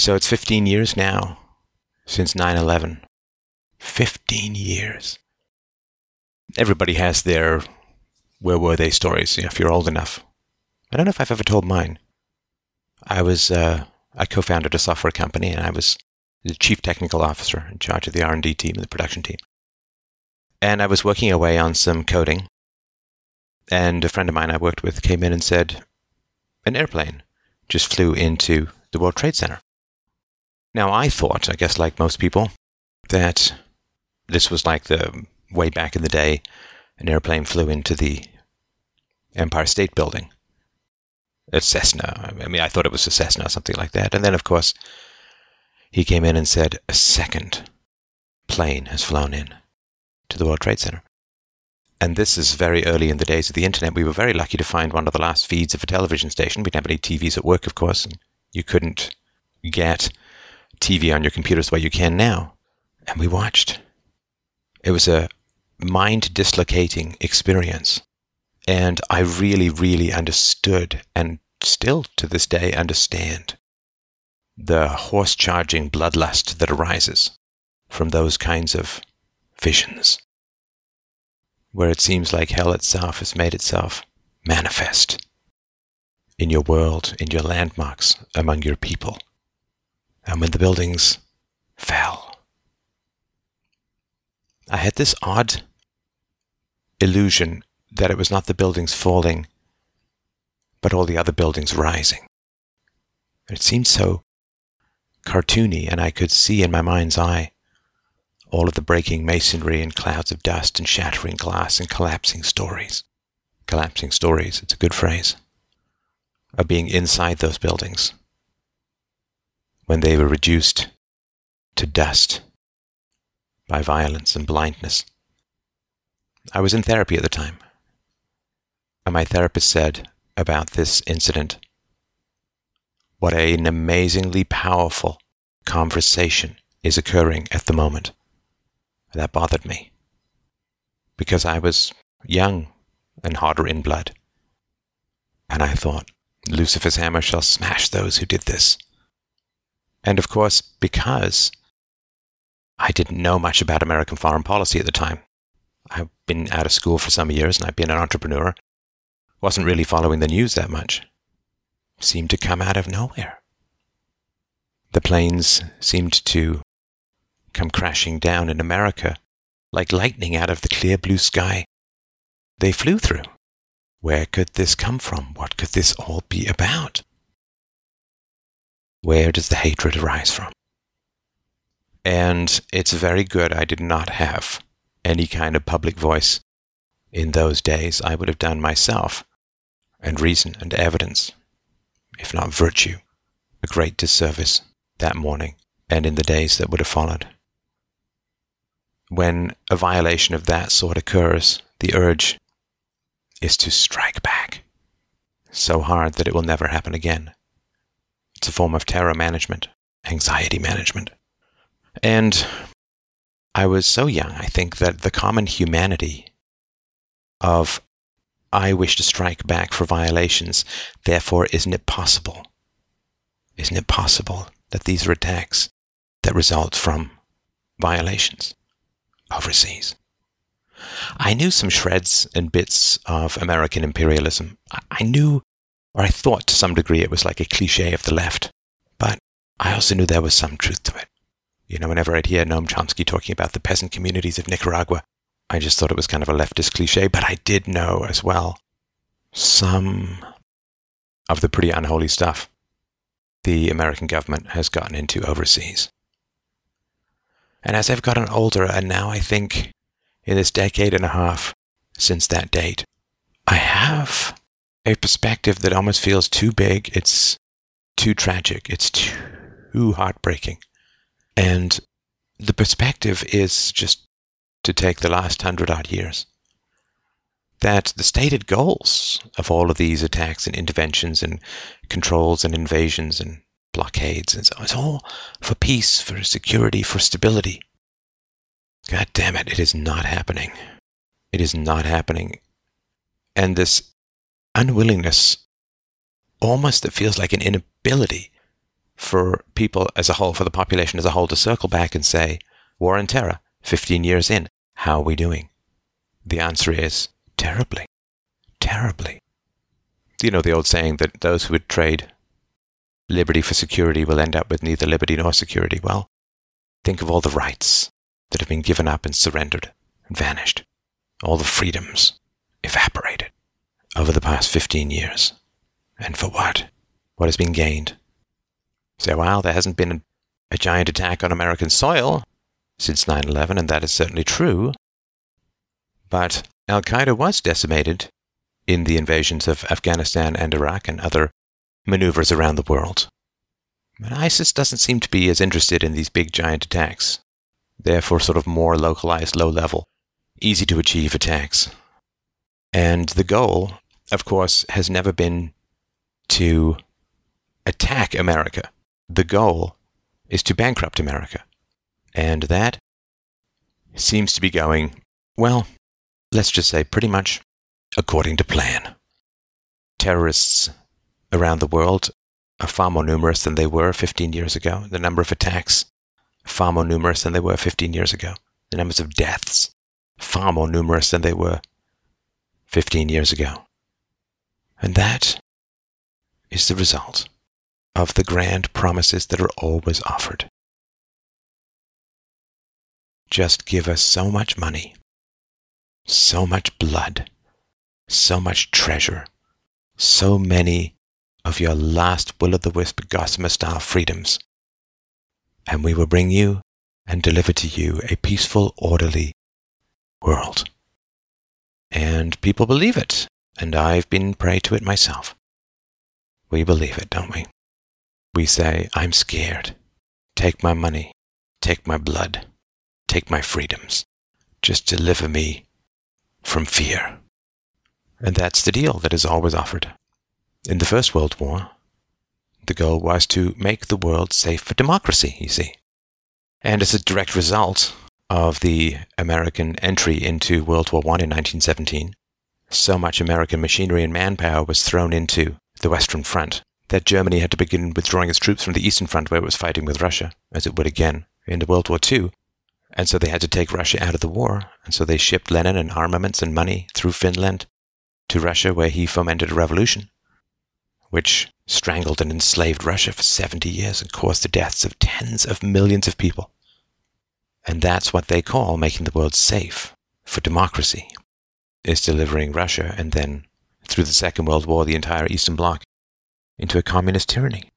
So it's 15 years now since 9 11. 15 years. Everybody has their where were they stories, if you're old enough. I don't know if I've ever told mine. I was, uh, I co-founded a software company and I was the chief technical officer in charge of the R&D team and the production team. And I was working away on some coding. And a friend of mine I worked with came in and said, an airplane just flew into the World Trade Center. Now, I thought, I guess like most people, that this was like the way back in the day, an airplane flew into the Empire State Building. A Cessna. I mean, I thought it was a Cessna, or something like that. And then, of course, he came in and said, a second plane has flown in to the World Trade Center. And this is very early in the days of the internet. We were very lucky to find one of the last feeds of a television station. We didn't have any TVs at work, of course, and you couldn't get TV on your computers the way you can now. And we watched. It was a mind dislocating experience. And I really, really understood, and still to this day understand, the horse charging bloodlust that arises from those kinds of visions, where it seems like hell itself has made itself manifest in your world, in your landmarks, among your people. And when the buildings fell, I had this odd illusion that it was not the buildings falling, but all the other buildings rising. It seemed so cartoony, and I could see in my mind's eye all of the breaking masonry and clouds of dust and shattering glass and collapsing stories. Collapsing stories, it's a good phrase, of being inside those buildings when they were reduced to dust by violence and blindness. I was in therapy at the time, and my therapist said about this incident what an amazingly powerful conversation is occurring at the moment. That bothered me because I was young and hotter in blood. And I thought, Lucifer's hammer shall smash those who did this. And of course, because I didn't know much about American foreign policy at the time. I've been out of school for some years and I've been an entrepreneur. Wasn't really following the news that much. Seemed to come out of nowhere. The planes seemed to come crashing down in America like lightning out of the clear blue sky. They flew through. Where could this come from? What could this all be about? Where does the hatred arise from? And it's very good I did not have any kind of public voice in those days. I would have done myself and reason and evidence, if not virtue, a great disservice that morning and in the days that would have followed. When a violation of that sort occurs, the urge is to strike back so hard that it will never happen again. It's a form of terror management, anxiety management. And I was so young, I think, that the common humanity of I wish to strike back for violations, therefore, isn't it possible? Isn't it possible that these are attacks that result from violations overseas? I knew some shreds and bits of American imperialism. I knew, or I thought to some degree, it was like a cliche of the left, but I also knew there was some truth to it. You know, whenever I'd hear Noam Chomsky talking about the peasant communities of Nicaragua, I just thought it was kind of a leftist cliche, but I did know as well some of the pretty unholy stuff the American government has gotten into overseas. And as I've gotten older, and now I think in this decade and a half since that date, I have a perspective that almost feels too big. It's too tragic. It's too heartbreaking and the perspective is just to take the last hundred odd years. That the stated goals of all of these attacks and interventions and controls and invasions and blockades and so on, it's all for peace, for security, for stability. God damn it, it is not happening. It is not happening. And this unwillingness, almost that feels like an inability for people as a whole, for the population as a whole, to circle back and say, War and terror, 15 years in, how are we doing? The answer is terribly, terribly. You know the old saying that those who would trade liberty for security will end up with neither liberty nor security. Well, think of all the rights that have been given up and surrendered and vanished, all the freedoms evaporated over the past 15 years. And for what? What has been gained? Say, well, there hasn't been a, a giant attack on American soil since 9 11, and that is certainly true. But Al Qaeda was decimated in the invasions of Afghanistan and Iraq and other maneuvers around the world. But ISIS doesn't seem to be as interested in these big giant attacks. Therefore, sort of more localized, low level, easy to achieve attacks. And the goal, of course, has never been to attack America. The goal is to bankrupt America. And that seems to be going, well, let's just say pretty much according to plan. Terrorists around the world are far more numerous than they were 15 years ago. The number of attacks far more numerous than they were 15 years ago. The numbers of deaths far more numerous than they were 15 years ago. And that is the result of the grand promises that are always offered. Just give us so much money, so much blood, so much treasure, so many of your last will o' the wisp gossamer style freedoms, and we will bring you and deliver to you a peaceful, orderly world. And people believe it, and I've been prey to it myself. We believe it, don't we? We say, I'm scared. Take my money. Take my blood. Take my freedoms. Just deliver me from fear. And that's the deal that is always offered. In the First World War, the goal was to make the world safe for democracy, you see. And as a direct result of the American entry into World War I in 1917, so much American machinery and manpower was thrown into the Western Front that Germany had to begin withdrawing its troops from the Eastern Front where it was fighting with Russia, as it would again into World War II. And so they had to take Russia out of the war, and so they shipped Lenin and armaments and money through Finland to Russia, where he fomented a revolution, which strangled and enslaved Russia for 70 years and caused the deaths of tens of millions of people. And that's what they call making the world safe for democracy, is delivering Russia and then, through the Second World War, the entire Eastern Bloc into a communist tyranny.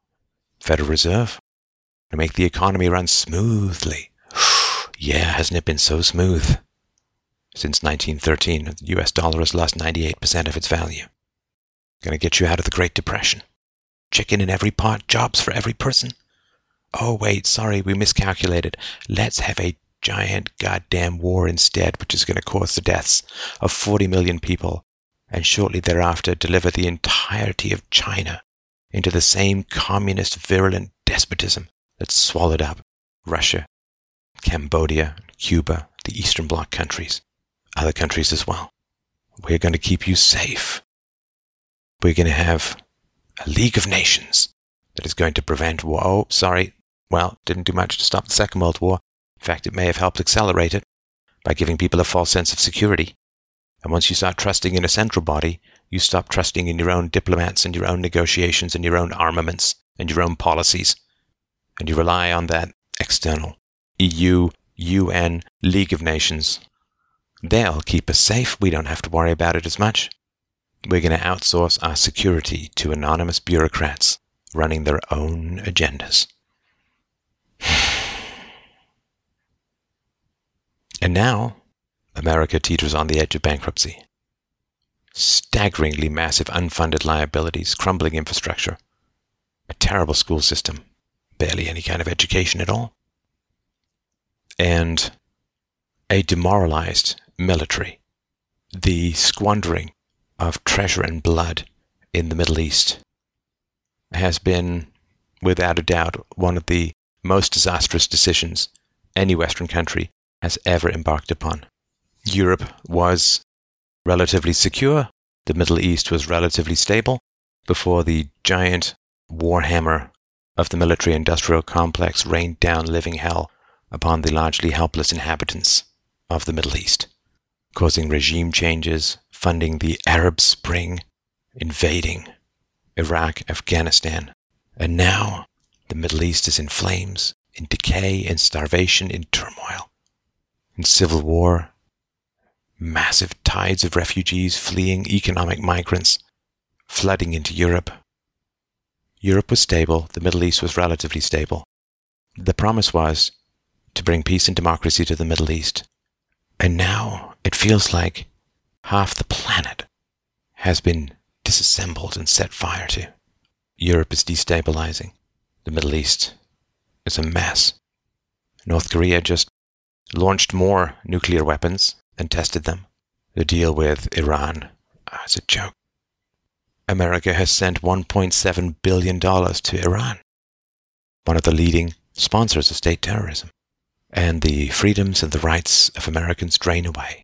Federal Reserve, to make the economy run smoothly. yeah, hasn't it been so smooth? Since 1913, the US dollar has lost 98% of its value. Gonna get you out of the Great Depression. Chicken in every pot, jobs for every person. Oh, wait, sorry, we miscalculated. Let's have a giant goddamn war instead, which is going to cause the deaths of 40 million people, and shortly thereafter deliver the entirety of China into the same communist virulent despotism that swallowed up Russia, Cambodia, Cuba, the Eastern Bloc countries other countries as well. We're going to keep you safe. We're going to have a League of Nations that is going to prevent war. Oh, sorry. Well, didn't do much to stop the Second World War. In fact, it may have helped accelerate it by giving people a false sense of security. And once you start trusting in a central body, you stop trusting in your own diplomats and your own negotiations and your own armaments and your own policies. And you rely on that external EU, UN, League of Nations They'll keep us safe. We don't have to worry about it as much. We're going to outsource our security to anonymous bureaucrats running their own agendas. and now, America teeters on the edge of bankruptcy. Staggeringly massive unfunded liabilities, crumbling infrastructure, a terrible school system, barely any kind of education at all, and a demoralized military, the squandering of treasure and blood in the Middle East has been, without a doubt, one of the most disastrous decisions any Western country has ever embarked upon. Europe was relatively secure, the Middle East was relatively stable before the giant warhammer of the military industrial complex rained down living hell upon the largely helpless inhabitants of the Middle East, causing regime changes, funding the Arab Spring, invading Iraq, Afghanistan, and now the Middle East is in flames, in decay, in starvation, in turmoil, in civil war, massive tides of refugees fleeing, economic migrants flooding into Europe. Europe was stable, the Middle East was relatively stable. The promise was to bring peace and democracy to the Middle East. And now it feels like half the planet has been disassembled and set fire to. Europe is destabilizing. The Middle East is a mess. North Korea just launched more nuclear weapons and tested them. The deal with Iran ah, is a joke. America has sent $1.7 billion to Iran, one of the leading sponsors of state terrorism. And the freedoms and the rights of Americans drain away.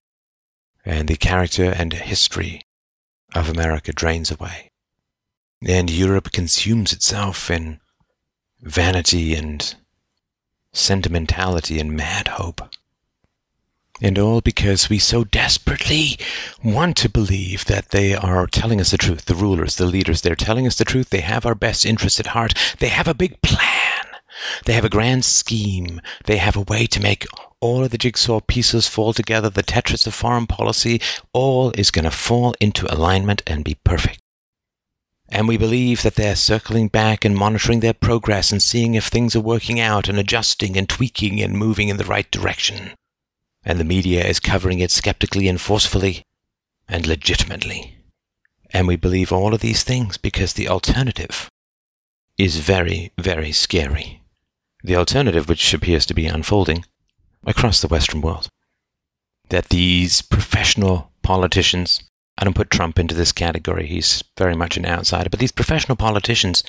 And the character and history of America drains away. And Europe consumes itself in vanity and sentimentality and mad hope. And all because we so desperately want to believe that they are telling us the truth, the rulers, the leaders. They're telling us the truth. They have our best interests at heart. They have a big plan. They have a grand scheme. They have a way to make all of the jigsaw pieces fall together. The Tetris of foreign policy, all is going to fall into alignment and be perfect. And we believe that they're circling back and monitoring their progress and seeing if things are working out and adjusting and tweaking and moving in the right direction and the media is covering it skeptically and forcefully and legitimately. And we believe all of these things because the alternative is very, very scary. The alternative, which appears to be unfolding across the Western world. That these professional politicians, I don't put Trump into this category, he's very much an outsider, but these professional politicians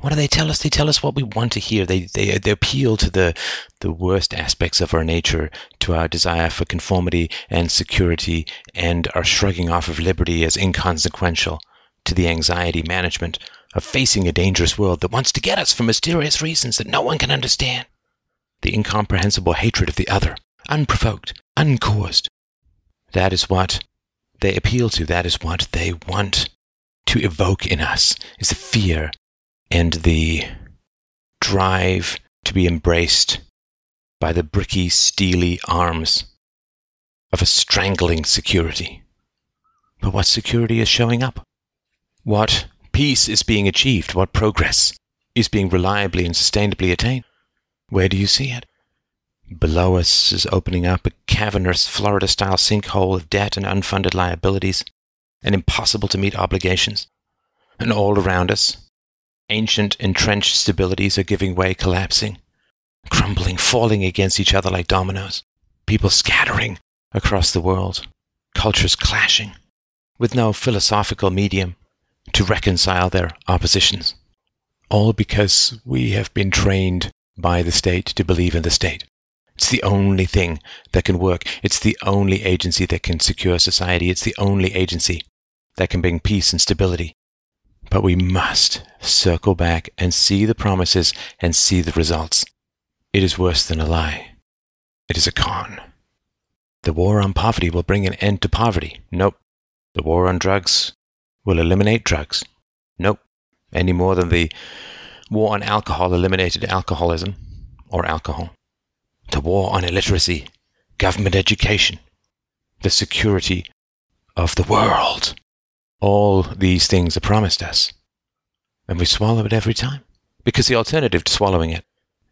what do they tell us? They tell us what we want to hear. They, they, they appeal to the, the worst aspects of our nature, to our desire for conformity and security, and our shrugging off of liberty as inconsequential, to the anxiety management of facing a dangerous world that wants to get us for mysterious reasons that no one can understand. The incomprehensible hatred of the other, unprovoked, uncaused. That is what they appeal to. That is what they want to evoke in us, is the fear and the drive to be embraced by the bricky, steely arms of a strangling security. But what security is showing up? What peace is being achieved? What progress is being reliably and sustainably attained? Where do you see it? Below us is opening up a cavernous Florida style sinkhole of debt and unfunded liabilities and impossible to meet obligations. And all around us, Ancient entrenched stabilities are giving way, collapsing, crumbling, falling against each other like dominoes. People scattering across the world, cultures clashing, with no philosophical medium to reconcile their oppositions. All because we have been trained by the state to believe in the state. It's the only thing that can work. It's the only agency that can secure society. It's the only agency that can bring peace and stability but we must circle back and see the promises and see the results. It is worse than a lie. It is a con. The war on poverty will bring an end to poverty. Nope. The war on drugs will eliminate drugs. Nope. Any more than the war on alcohol eliminated alcoholism or alcohol. The war on illiteracy, government education, the security of the world all these things are promised us. And we swallow it every time. Because the alternative to swallowing it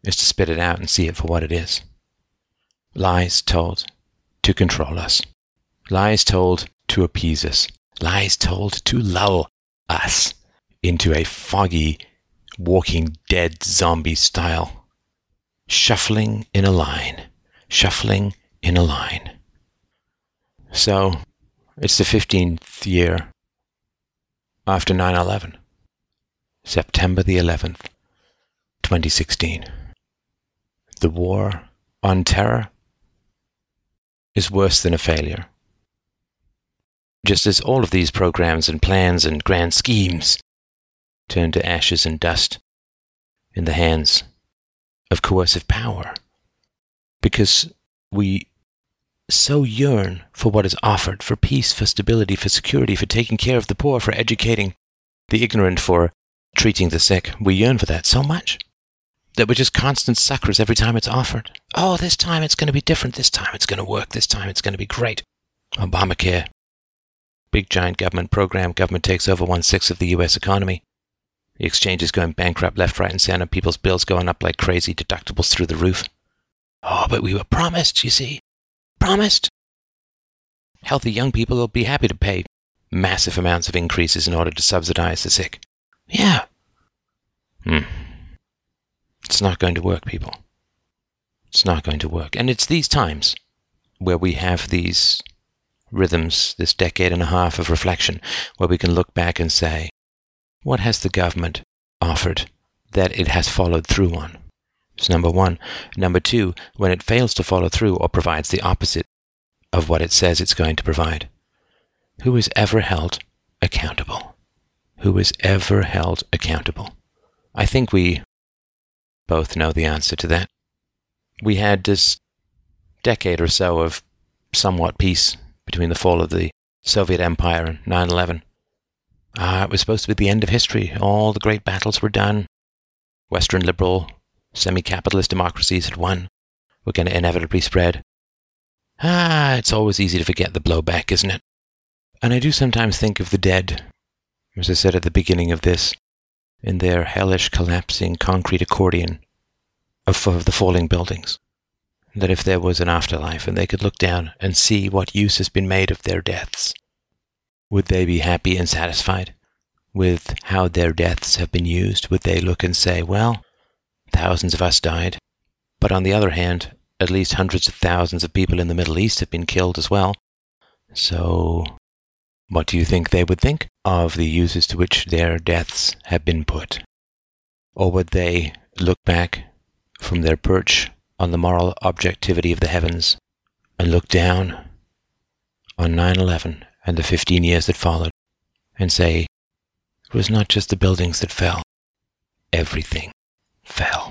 is to spit it out and see it for what it is. Lies told to control us. Lies told to appease us. Lies told to lull us into a foggy, walking dead zombie style. Shuffling in a line. Shuffling in a line. So, it's the 15th year after 9 11, September the 11th, 2016. The war on terror is worse than a failure. Just as all of these programs and plans and grand schemes turn to ashes and dust in the hands of coercive power because we so yearn for what is offered for peace, for stability, for security, for taking care of the poor, for educating the ignorant, for treating the sick. We yearn for that so much that we're just constant suckers every time it's offered. Oh, this time it's going to be different. This time it's going to work. This time it's going to be great. Obamacare. Big giant government program. Government takes over one sixth of the US economy. The exchange going bankrupt left, right, and center. People's bills going up like crazy. Deductibles through the roof. Oh, but we were promised, you see. Promised. Healthy young people will be happy to pay massive amounts of increases in order to subsidize the sick. Yeah. Hmm. It's not going to work, people. It's not going to work. And it's these times where we have these rhythms, this decade and a half of reflection, where we can look back and say, what has the government offered that it has followed through on? It's number one. Number two, when it fails to follow through or provides the opposite of what it says it's going to provide, who is ever held accountable? Who is ever held accountable? I think we both know the answer to that. We had this decade or so of somewhat peace between the fall of the Soviet Empire and 9 11. Ah, it was supposed to be the end of history. All the great battles were done. Western liberal, semi capitalist democracies had won. We're going to inevitably spread. Ah, it's always easy to forget the blowback, isn't it? And I do sometimes think of the dead, as I said at the beginning of this, in their hellish collapsing concrete accordion of, of the falling buildings. That if there was an afterlife and they could look down and see what use has been made of their deaths, would they be happy and satisfied with how their deaths have been used? Would they look and say, well, thousands of us died, but on the other hand, at least hundreds of thousands of people in the Middle East have been killed as well. So, what do you think they would think of the uses to which their deaths have been put? Or would they look back from their perch on the moral objectivity of the heavens and look down on 9 11 and the 15 years that followed and say, it was not just the buildings that fell, everything fell.